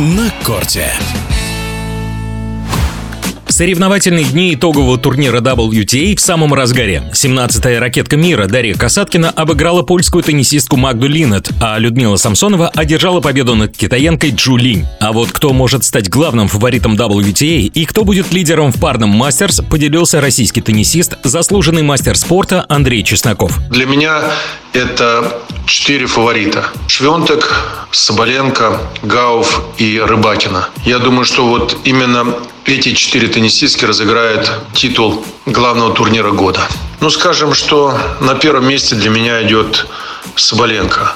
на корте. Соревновательные дни итогового турнира WTA в самом разгаре. 17-я ракетка мира Дарья Касаткина обыграла польскую теннисистку Магду Линнет, а Людмила Самсонова одержала победу над китаянкой Джу Линь. А вот кто может стать главным фаворитом WTA и кто будет лидером в парном мастерс, поделился российский теннисист, заслуженный мастер спорта Андрей Чесноков. Для меня это четыре фаворита. Швентек, Соболенко, Гауф и Рыбакина. Я думаю, что вот именно эти четыре теннисистки разыграют титул главного турнира года. Ну, скажем, что на первом месте для меня идет Соболенко.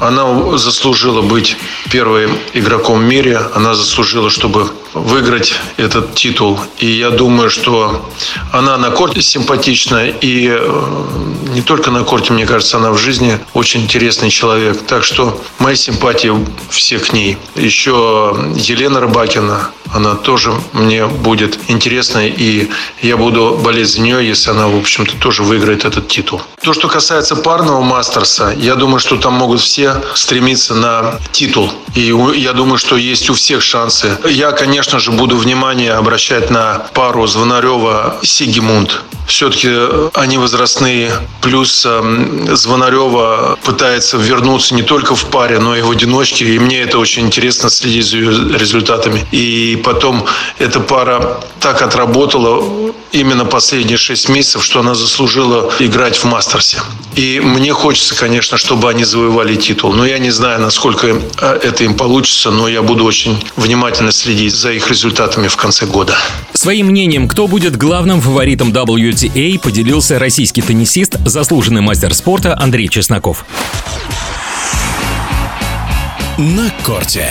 Она заслужила быть первым игроком в мире. Она заслужила, чтобы выиграть этот титул. И я думаю, что она на корте симпатична. И э, не только на корте, мне кажется, она в жизни очень интересный человек. Так что мои симпатии все к ней. Еще Елена Рыбакина, она тоже мне будет интересной, и я буду болеть за нее, если она, в общем-то, тоже выиграет этот титул. То, что касается парного мастерса, я думаю, что там могут все стремиться на титул. И я думаю, что есть у всех шансы. Я, конечно же, буду внимание обращать на пару Звонарева-Сигимунд. Все-таки они возрастные. Плюс э, Звонарева пытается вернуться не только в паре, но и в одиночке. И мне это очень интересно следить за ее результатами. И потом эта пара так отработала именно последние шесть месяцев, что она заслужила играть в Мастерсе. И мне хочется, конечно, чтобы они завоевали титул. Но я не знаю, насколько э, это им получится, но я буду очень внимательно следить за их результатами в конце года. Своим мнением, кто будет главным фаворитом WTA, поделился российский теннисист, заслуженный мастер спорта Андрей Чесноков. На корте.